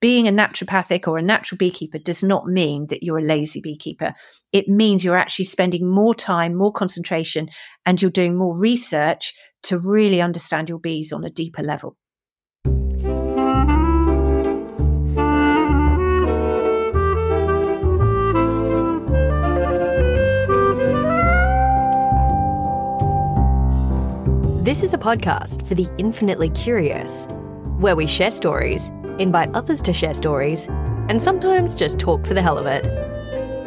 being a naturopathic or a natural beekeeper does not mean that you're a lazy beekeeper. It means you're actually spending more time, more concentration, and you're doing more research to really understand your bees on a deeper level. This is a podcast for the infinitely curious, where we share stories, invite others to share stories, and sometimes just talk for the hell of it.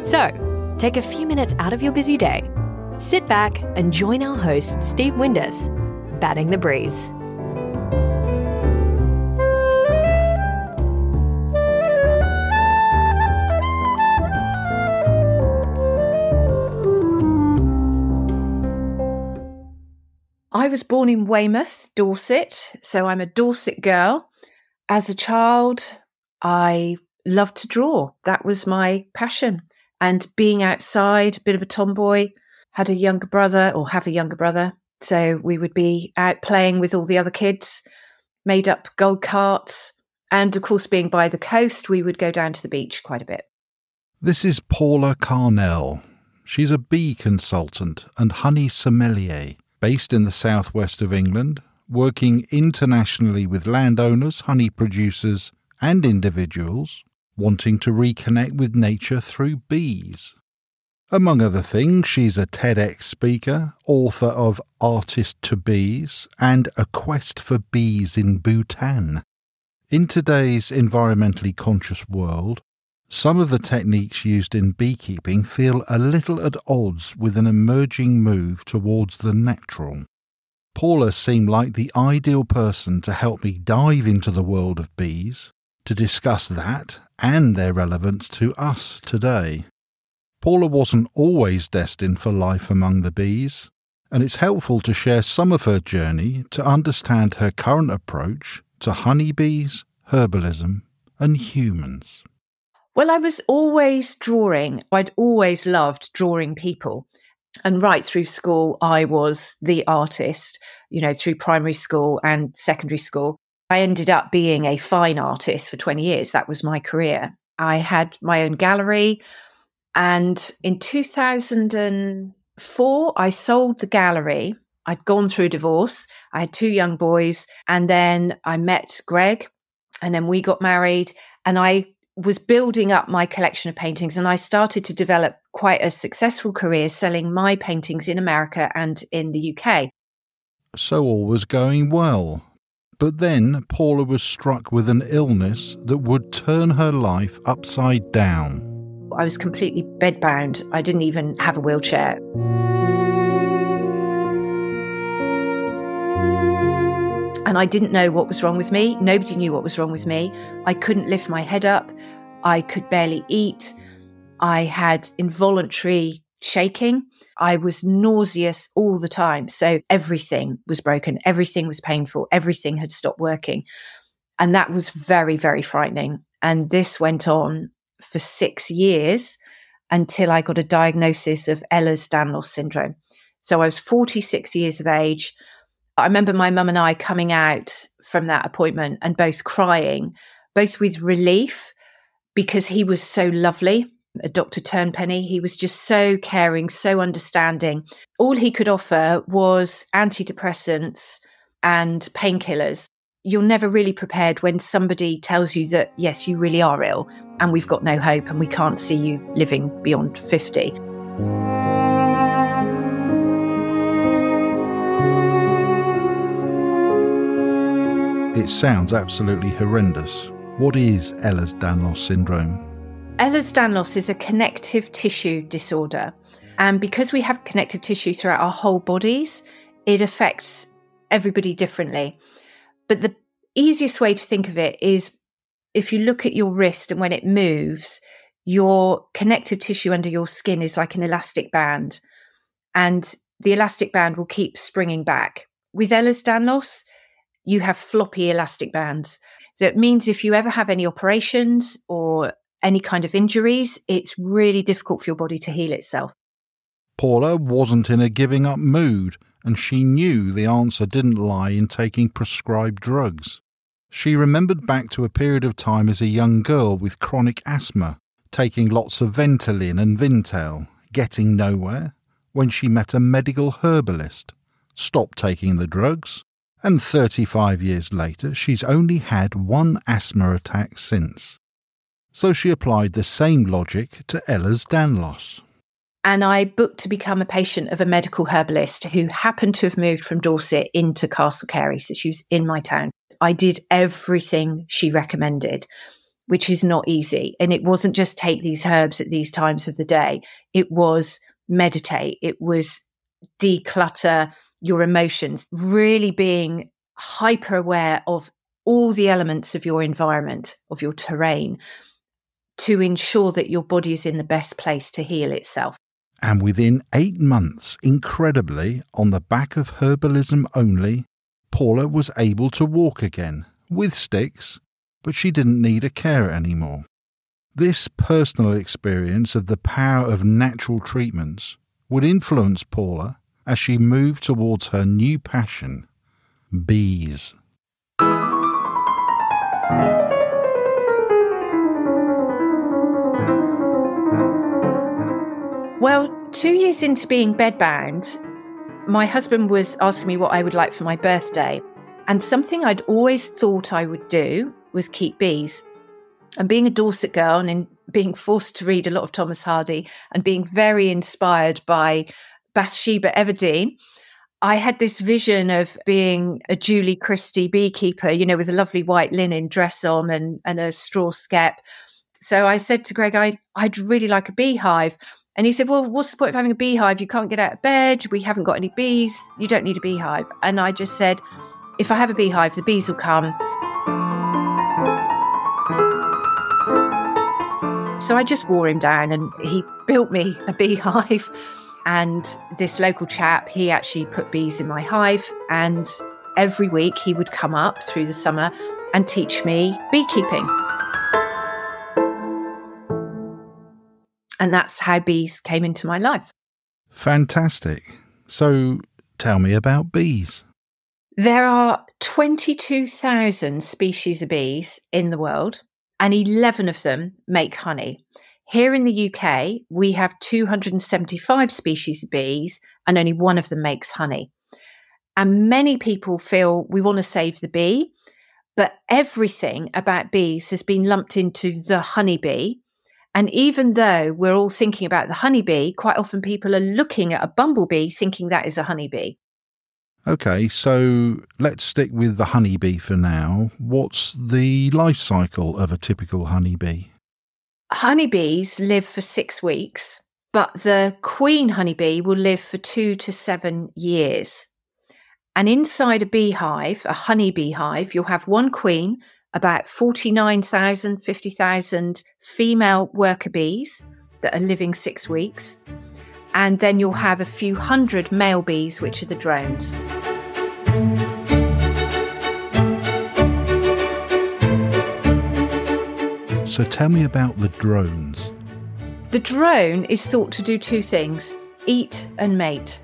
So, take a few minutes out of your busy day, sit back, and join our host, Steve Windus, batting the breeze. I was born in Weymouth, Dorset, so I'm a Dorset girl. As a child, I loved to draw. That was my passion. And being outside, a bit of a tomboy, had a younger brother or have a younger brother. So we would be out playing with all the other kids, made up go karts. And of course, being by the coast, we would go down to the beach quite a bit. This is Paula Carnell. She's a bee consultant and honey sommelier based in the southwest of England, working internationally with landowners, honey producers, and individuals wanting to reconnect with nature through bees. Among other things, she's a TEDx speaker, author of Artist to Bees, and A Quest for Bees in Bhutan. In today's environmentally conscious world, some of the techniques used in beekeeping feel a little at odds with an emerging move towards the natural. Paula seemed like the ideal person to help me dive into the world of bees, to discuss that and their relevance to us today. Paula wasn't always destined for life among the bees, and it's helpful to share some of her journey to understand her current approach to honeybees, herbalism, and humans. Well, I was always drawing. I'd always loved drawing people. And right through school, I was the artist, you know, through primary school and secondary school. I ended up being a fine artist for 20 years. That was my career. I had my own gallery. And in 2004, I sold the gallery. I'd gone through a divorce. I had two young boys. And then I met Greg. And then we got married. And I was building up my collection of paintings and I started to develop quite a successful career selling my paintings in America and in the UK. So all was going well. But then Paula was struck with an illness that would turn her life upside down. I was completely bedbound. I didn't even have a wheelchair. And I didn't know what was wrong with me. Nobody knew what was wrong with me. I couldn't lift my head up. I could barely eat. I had involuntary shaking. I was nauseous all the time. So everything was broken. Everything was painful. Everything had stopped working. And that was very, very frightening. And this went on for six years until I got a diagnosis of Ehlers Danlos syndrome. So I was 46 years of age. I remember my mum and I coming out from that appointment and both crying, both with relief because he was so lovely. A Dr. Turnpenny, he was just so caring, so understanding. All he could offer was antidepressants and painkillers. You're never really prepared when somebody tells you that, yes, you really are ill and we've got no hope and we can't see you living beyond 50. It sounds absolutely horrendous. What is Ehlers Danlos syndrome? Ehlers Danlos is a connective tissue disorder. And because we have connective tissue throughout our whole bodies, it affects everybody differently. But the easiest way to think of it is if you look at your wrist and when it moves, your connective tissue under your skin is like an elastic band. And the elastic band will keep springing back. With Ehlers Danlos, you have floppy elastic bands. So it means if you ever have any operations or any kind of injuries, it's really difficult for your body to heal itself. Paula wasn't in a giving up mood, and she knew the answer didn't lie in taking prescribed drugs. She remembered back to a period of time as a young girl with chronic asthma, taking lots of Ventolin and Intal, getting nowhere, when she met a medical herbalist, stopped taking the drugs, and 35 years later she's only had one asthma attack since. So she applied the same logic to Ehlers-Danlos. And I booked to become a patient of a medical herbalist who happened to have moved from Dorset into Castle Cary. So she was in my town. I did everything she recommended, which is not easy. And it wasn't just take these herbs at these times of the day, it was meditate, it was declutter your emotions, really being hyper aware of all the elements of your environment, of your terrain, to ensure that your body is in the best place to heal itself. And within eight months, incredibly, on the back of herbalism only, Paula was able to walk again, with sticks, but she didn't need a carer anymore. This personal experience of the power of natural treatments would influence Paula as she moved towards her new passion bees. Well, two years into being bedbound, my husband was asking me what I would like for my birthday. And something I'd always thought I would do was keep bees. And being a Dorset girl and being forced to read a lot of Thomas Hardy and being very inspired by Bathsheba Everdene, I had this vision of being a Julie Christie beekeeper, you know, with a lovely white linen dress on and, and a straw skep. So I said to Greg, I, I'd really like a beehive. And he said, Well, what's the point of having a beehive? You can't get out of bed. We haven't got any bees. You don't need a beehive. And I just said, If I have a beehive, the bees will come. So I just wore him down and he built me a beehive. And this local chap, he actually put bees in my hive. And every week he would come up through the summer and teach me beekeeping. And that's how bees came into my life. Fantastic. So tell me about bees. There are 22,000 species of bees in the world, and 11 of them make honey. Here in the UK, we have 275 species of bees, and only one of them makes honey. And many people feel we want to save the bee, but everything about bees has been lumped into the honeybee and even though we're all thinking about the honeybee, quite often people are looking at a bumblebee thinking that is a honeybee. Okay, so let's stick with the honeybee for now. What's the life cycle of a typical honeybee? Honeybees live for six weeks, but the queen honeybee will live for two to seven years. And inside a beehive, a honeybee hive, you'll have one queen about 49,000, 50,000 female worker bees that are living six weeks. And then you'll have a few hundred male bees, which are the drones. So tell me about the drones. The drone is thought to do two things eat and mate.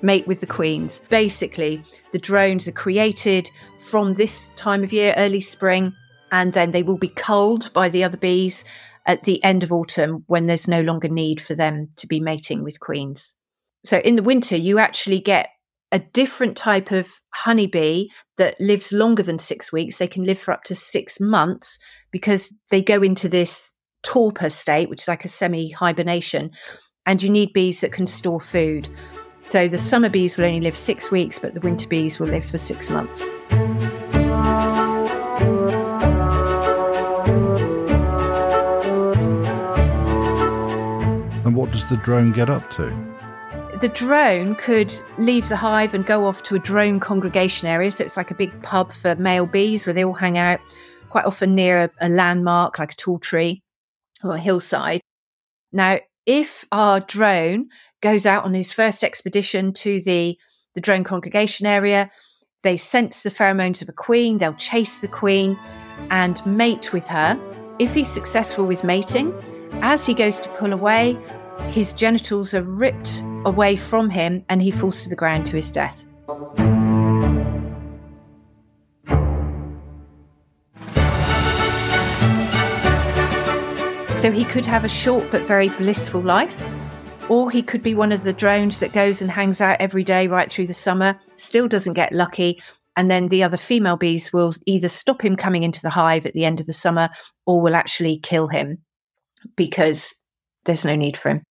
Mate with the queens. Basically, the drones are created from this time of year, early spring, and then they will be culled by the other bees at the end of autumn when there's no longer need for them to be mating with queens. So in the winter, you actually get a different type of honeybee that lives longer than six weeks. They can live for up to six months because they go into this torpor state, which is like a semi hibernation, and you need bees that can store food. So the summer bees will only live six weeks, but the winter bees will live for six months. And what does the drone get up to? The drone could leave the hive and go off to a drone congregation area. So it's like a big pub for male bees where they all hang out, quite often near a, a landmark like a tall tree or a hillside. Now, if our drone goes out on his first expedition to the, the drone congregation area. They sense the pheromones of a queen, they'll chase the queen and mate with her. If he's successful with mating, as he goes to pull away, his genitals are ripped away from him and he falls to the ground to his death. So he could have a short but very blissful life, or he could be one of the drones that goes and hangs out every day right through the summer, still doesn't get lucky. And then the other female bees will either stop him coming into the hive at the end of the summer or will actually kill him because there's no need for him.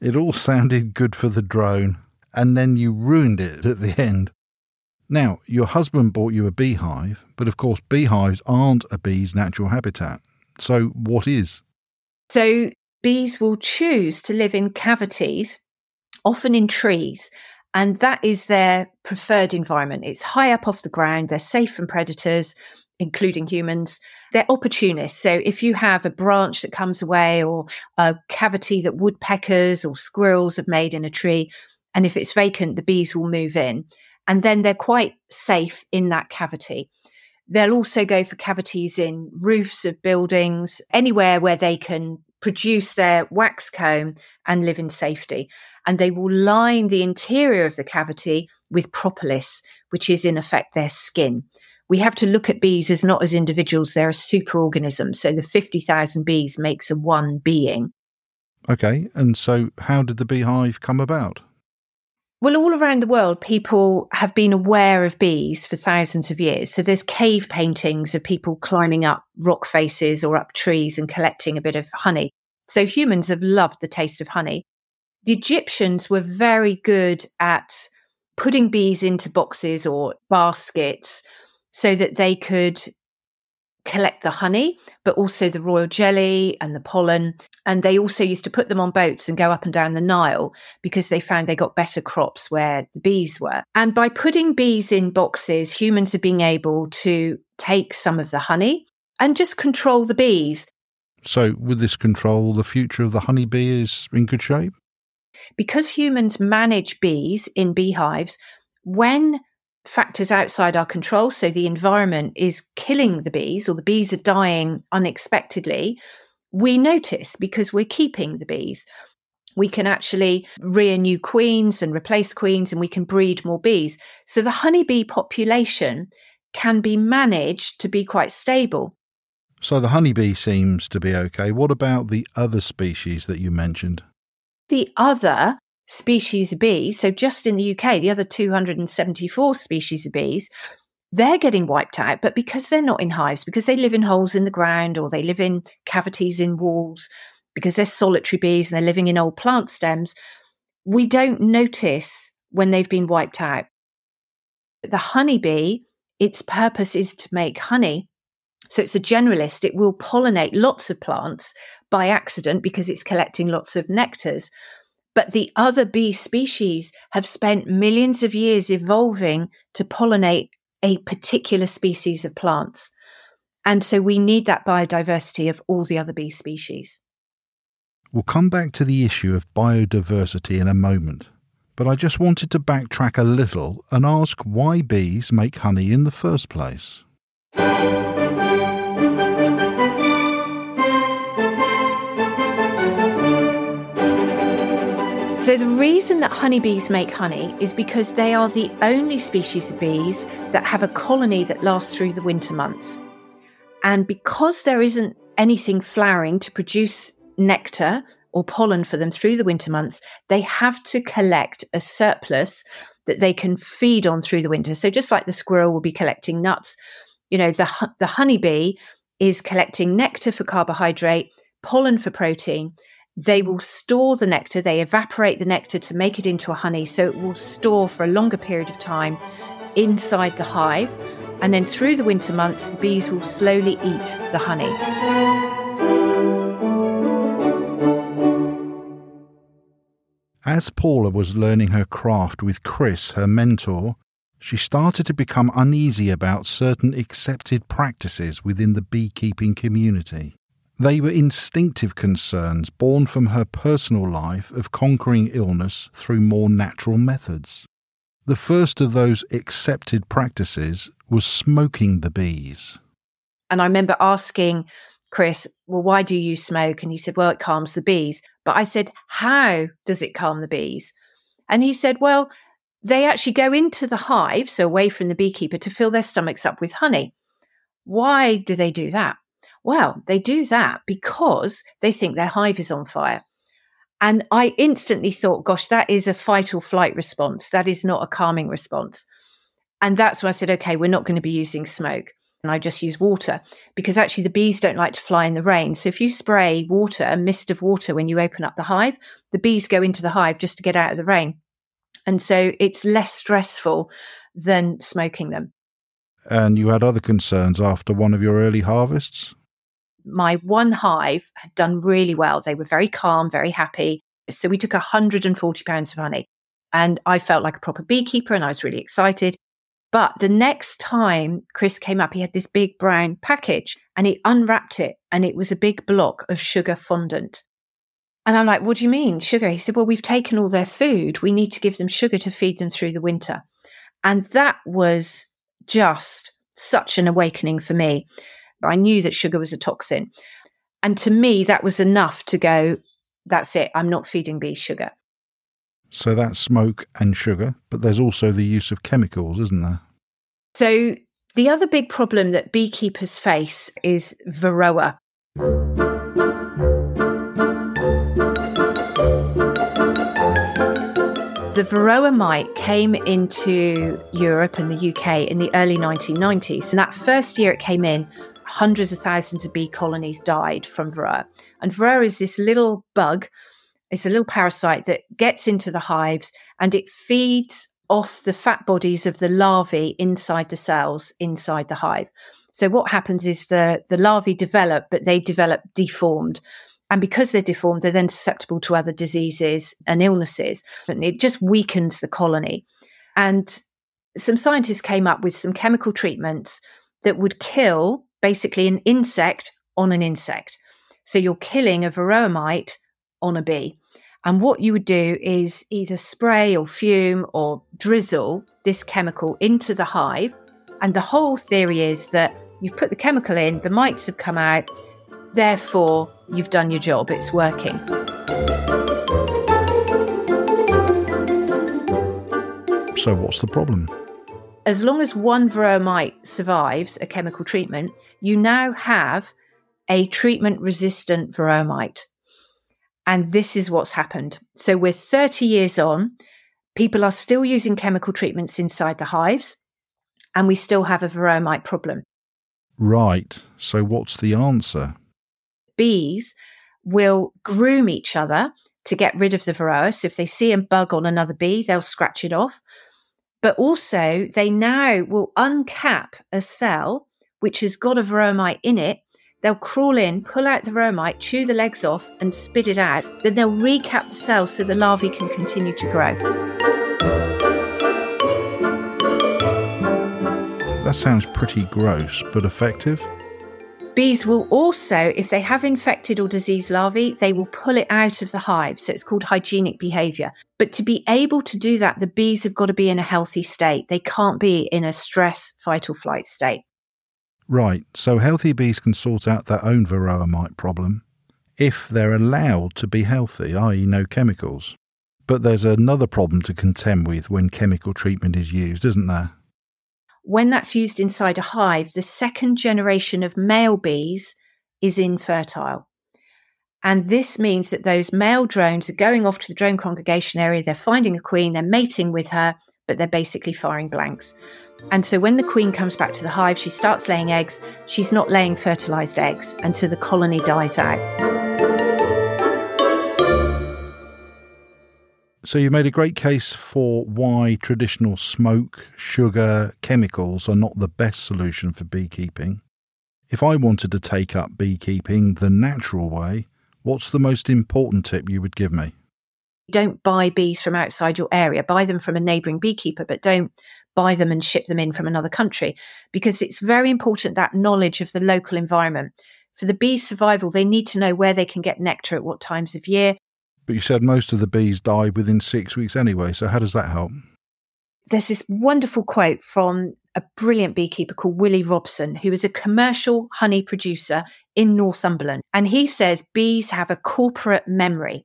It all sounded good for the drone, and then you ruined it at the end. Now, your husband bought you a beehive, but of course, beehives aren't a bee's natural habitat. So, what is? So, bees will choose to live in cavities, often in trees, and that is their preferred environment. It's high up off the ground, they're safe from predators, including humans. They're opportunists. So if you have a branch that comes away or a cavity that woodpeckers or squirrels have made in a tree, and if it's vacant, the bees will move in. And then they're quite safe in that cavity. They'll also go for cavities in roofs of buildings, anywhere where they can produce their wax comb and live in safety. And they will line the interior of the cavity with propolis, which is in effect their skin we have to look at bees as not as individuals, they're a superorganism. So the 50,000 bees makes a one being. Okay, and so how did the beehive come about? Well, all around the world, people have been aware of bees for thousands of years. So there's cave paintings of people climbing up rock faces or up trees and collecting a bit of honey. So humans have loved the taste of honey. The Egyptians were very good at putting bees into boxes or baskets so that they could collect the honey, but also the royal jelly and the pollen. And they also used to put them on boats and go up and down the Nile because they found they got better crops where the bees were. And by putting bees in boxes, humans are being able to take some of the honey and just control the bees. So, with this control, the future of the honeybee is in good shape? Because humans manage bees in beehives, when factors outside our control. So the environment is killing the bees or the bees are dying unexpectedly. We notice because we're keeping the bees. We can actually rear new queens and replace queens, and we can breed more bees. So the honeybee population can be managed to be quite stable. So the honeybee seems to be okay. What about the other species that you mentioned? The other species of bees, so just in the UK, the other 274 species of bees, they're getting wiped out, but because they're not in hives, because they live in holes in the ground or they live in cavities in walls, because they're solitary bees and they're living in old plant stems, we don't notice when they've been wiped out. The honeybee, its purpose is to make honey. So it's a generalist. It will pollinate lots of plants by accident because it's collecting lots of nectars. But the other bee species have spent millions of years evolving to pollinate a particular species of plants. And so we need that biodiversity of all the other bee species. We'll come back to the issue of biodiversity in a moment, but I just wanted to backtrack a little and ask why bees make honey in the first place. So, the reason that honeybees make honey is because they are the only species of bees that have a colony that lasts through the winter months. And because there isn't anything flowering to produce nectar or pollen for them through the winter months, they have to collect a surplus that they can feed on through the winter. So, just like the squirrel will be collecting nuts, you know, the, the honeybee is collecting nectar for carbohydrate, pollen for protein, they will store the nectar, they evaporate the nectar to make it into a honey, so it will store for a longer period of time inside the hive. And then through the winter months, the bees will slowly eat the honey. As Paula was learning her craft with Chris, her mentor, she started to become uneasy about certain accepted practices within the beekeeping community. They were instinctive concerns born from her personal life of conquering illness through more natural methods. The first of those accepted practices was smoking the bees. And I remember asking Chris, Well, why do you smoke? And he said, Well, it calms the bees. But I said, How does it calm the bees? And he said, Well, they actually go into the hive, so away from the beekeeper, to fill their stomachs up with honey. Why do they do that? Well, they do that because they think their hive is on fire. And I instantly thought, gosh, that is a fight or flight response. That is not a calming response. And that's when I said, okay, we're not going to be using smoke. And I just use water because actually the bees don't like to fly in the rain. So if you spray water, a mist of water, when you open up the hive, the bees go into the hive just to get out of the rain. And so it's less stressful than smoking them. And you had other concerns after one of your early harvests? My one hive had done really well. They were very calm, very happy. So we took 140 pounds of honey. And I felt like a proper beekeeper and I was really excited. But the next time Chris came up, he had this big brown package and he unwrapped it and it was a big block of sugar fondant. And I'm like, what do you mean, sugar? He said, well, we've taken all their food. We need to give them sugar to feed them through the winter. And that was just such an awakening for me. I knew that sugar was a toxin. And to me, that was enough to go, that's it, I'm not feeding bees sugar. So that's smoke and sugar, but there's also the use of chemicals, isn't there? So the other big problem that beekeepers face is Varroa. The Varroa mite came into Europe and the UK in the early 1990s. And that first year it came in, hundreds of thousands of bee colonies died from Varroa. And Varroa is this little bug, it's a little parasite that gets into the hives and it feeds off the fat bodies of the larvae inside the cells inside the hive. So what happens is the, the larvae develop, but they develop deformed. And because they're deformed, they're then susceptible to other diseases and illnesses. And it just weakens the colony. And some scientists came up with some chemical treatments that would kill basically an insect on an insect. So you're killing a varroa mite on a bee. And what you would do is either spray or fume or drizzle this chemical into the hive. And the whole theory is that you've put the chemical in, the mites have come out, therefore you've done your job, it's working. So, what's the problem? As long as one varroa mite survives a chemical treatment, you now have a treatment resistant varroa mite. And this is what's happened. So we're 30 years on, people are still using chemical treatments inside the hives, and we still have a varroa mite problem. Right. So what's the answer? Bees will groom each other to get rid of the varroa. So if they see a bug on another bee, they'll scratch it off. But also, they now will uncap a cell which has got a varroa mite in it. They'll crawl in, pull out the varroa mite, chew the legs off, and spit it out. Then they'll recap the cell so the larvae can continue to grow. That sounds pretty gross, but effective. Bees will also, if they have infected or diseased larvae, they will pull it out of the hive. So it's called hygienic behavior. But to be able to do that, the bees have got to be in a healthy state. They can't be in a stress, fight or flight state. Right, so healthy bees can sort out their own varroa mite problem if they're allowed to be healthy, i.e., no chemicals. But there's another problem to contend with when chemical treatment is used, isn't there? When that's used inside a hive, the second generation of male bees is infertile. And this means that those male drones are going off to the drone congregation area, they're finding a queen, they're mating with her, but they're basically firing blanks. And so when the queen comes back to the hive, she starts laying eggs. She's not laying fertilized eggs until the colony dies out. So you've made a great case for why traditional smoke, sugar, chemicals are not the best solution for beekeeping. If I wanted to take up beekeeping the natural way, what's the most important tip you would give me? Don't buy bees from outside your area. Buy them from a neighbouring beekeeper, but don't buy them and ship them in from another country because it's very important that knowledge of the local environment. For the bees' survival, they need to know where they can get nectar at what times of year. But you said most of the bees die within six weeks anyway, so how does that help? There's this wonderful quote from a brilliant beekeeper called Willie Robson, who is a commercial honey producer in Northumberland. And he says bees have a corporate memory.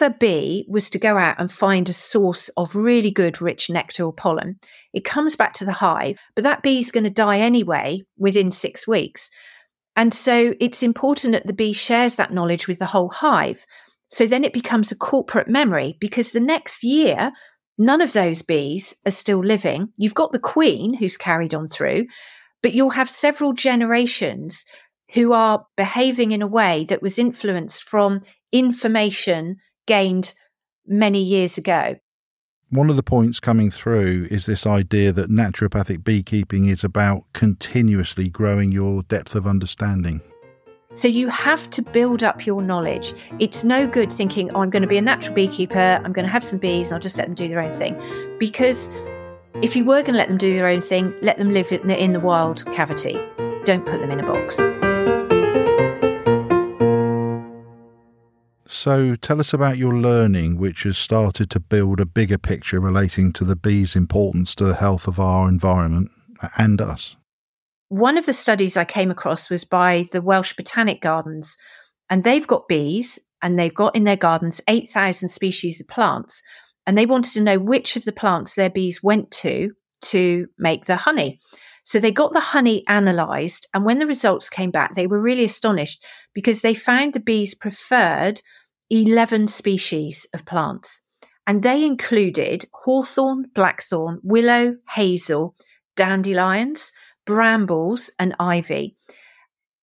If a bee was to go out and find a source of really good, rich nectar or pollen, it comes back to the hive, but that bee's going to die anyway within six weeks. And so it's important that the bee shares that knowledge with the whole hive. So then it becomes a corporate memory because the next year, none of those bees are still living. You've got the queen who's carried on through, but you'll have several generations who are behaving in a way that was influenced from information gained many years ago. One of the points coming through is this idea that naturopathic beekeeping is about continuously growing your depth of understanding. So you have to build up your knowledge. It's no good thinking, oh, I'm going to be a natural beekeeper, I'm going to have some bees, and I'll just let them do their own thing. Because if you were going to let them do their own thing, let them live in the wild cavity. Don't put them in a box. So tell us about your learning, which has started to build a bigger picture relating to the bees' importance to the health of our environment and us. One of the studies I came across was by the Welsh Botanic Gardens, and they've got bees and they've got in their gardens 8,000 species of plants. And they wanted to know which of the plants their bees went to to make the honey. So they got the honey analysed, and when the results came back, they were really astonished because they found the bees preferred 11 species of plants. And they included hawthorn, blackthorn, willow, hazel, dandelions, brambles, and ivy.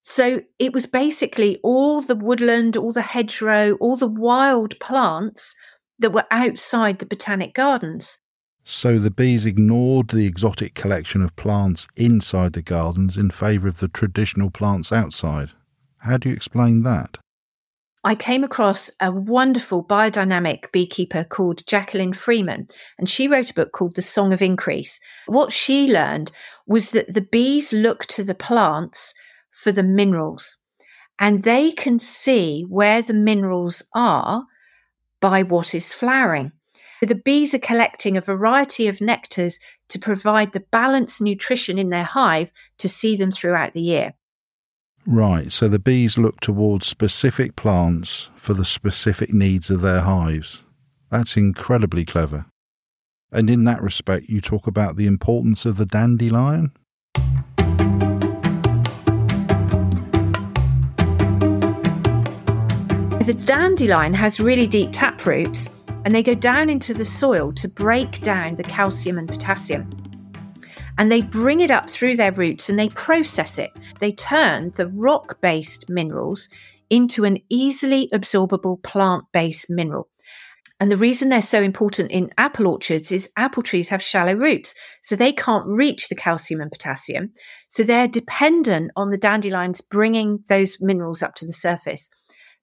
So it was basically all the woodland, all the hedgerow, all the wild plants that were outside the botanic gardens. So the bees ignored the exotic collection of plants inside the gardens in favour of the traditional plants outside. How do you explain that? I came across a wonderful biodynamic beekeeper called Jacqueline Freeman, and she wrote a book called The Song of Increase. What she learned was that the bees look to the plants for the minerals, and they can see where the minerals are by what is flowering. The bees are collecting a variety of nectars to provide the balanced nutrition in their hive to see them throughout the year. Right, so the bees look towards specific plants for the specific needs of their hives. That's incredibly clever. And in that respect, you talk about the importance of the dandelion? The dandelion has really deep tap roots and they go down into the soil to break down the calcium and potassium and they bring it up through their roots and they process it. They turn the rock based minerals into an easily absorbable plant based mineral. And the reason they're so important in apple orchards is apple trees have shallow roots, so they can't reach the calcium and potassium. So they're dependent on the dandelions bringing those minerals up to the surface.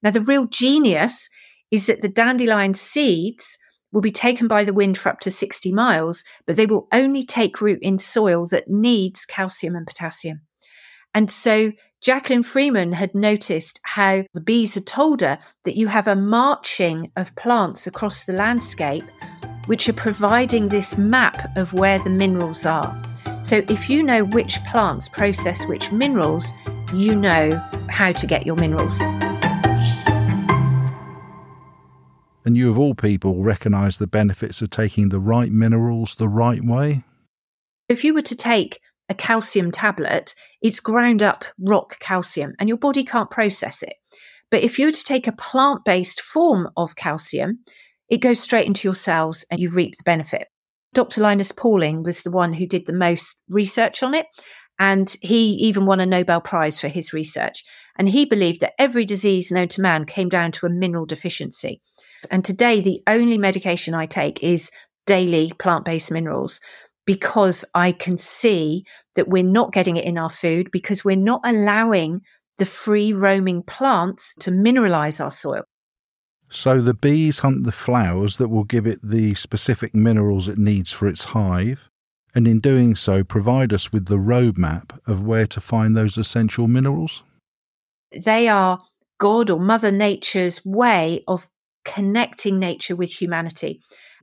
Now, the real genius is that the dandelion seeds will be taken by the wind for up to 60 miles, but they will only take root in soil that needs calcium and potassium. And so Jacqueline Freeman had noticed how the bees had told her that you have a marching of plants across the landscape, which are providing this map of where the minerals are. So if you know which plants process which minerals, you know how to get your minerals. And you of all people recognise the benefits of taking the right minerals the right way? If you were to take a calcium tablet, it's ground up rock calcium and your body can't process it. But if you were to take a plant based form of calcium, it goes straight into your cells and you reap the benefit. Dr. Linus Pauling was the one who did the most research on it. And he even won a Nobel Prize for his research. And he believed that every disease known to man came down to a mineral deficiency. And today, the only medication I take is daily plant based minerals because I can see that we're not getting it in our food because we're not allowing the free roaming plants to mineralize our soil. So the bees hunt the flowers that will give it the specific minerals it needs for its hive, and in doing so, provide us with the roadmap of where to find those essential minerals? They are God or Mother Nature's way of connecting nature with humanity.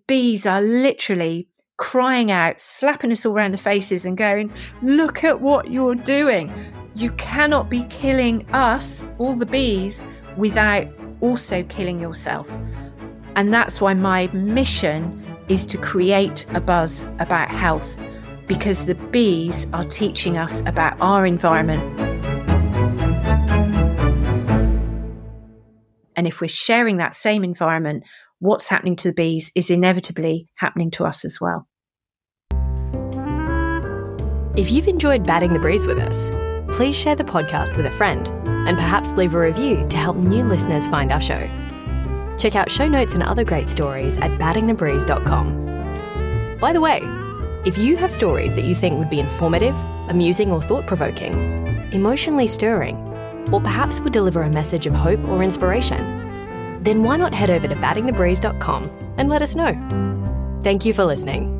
Bees are literally crying out, slapping us all around the faces and going, Look at what you're doing. You cannot be killing us, all the bees, without also killing yourself. And that's why my mission is to create a buzz about health because the bees are teaching us about our environment. If we're sharing that same environment, what's happening to the bees is inevitably happening to us as well. If you've enjoyed Batting the Breeze with us, please share the podcast with a friend and perhaps leave a review to help new listeners find our show. Check out show notes and other great stories at battingthebreeze.com. By the way, if you have stories that you think would be informative, amusing, or thought provoking, emotionally stirring, or perhaps would deliver a message of hope or inspiration, then why not head over to battingthebreeze.com and let us know? Thank you for listening.